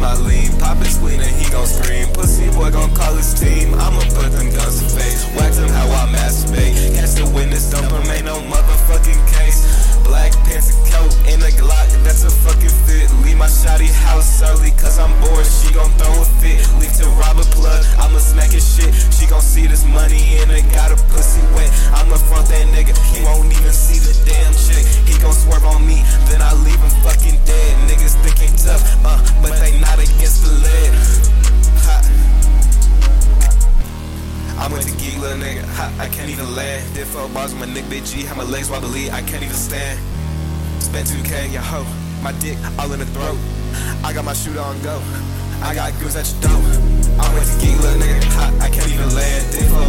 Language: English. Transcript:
my lean. Poppin' spleen and he gon' scream. Pussy little nigga. Ha, I can't even land. Did four bars with my nigga Big G. How my legs wobbly, I can't even stand. Spent 2K, ya hoe. My dick all in the throat. I got my shooter on go. I got goons at your door. I went to geek, little nigga. Ha, I can't even land. Did four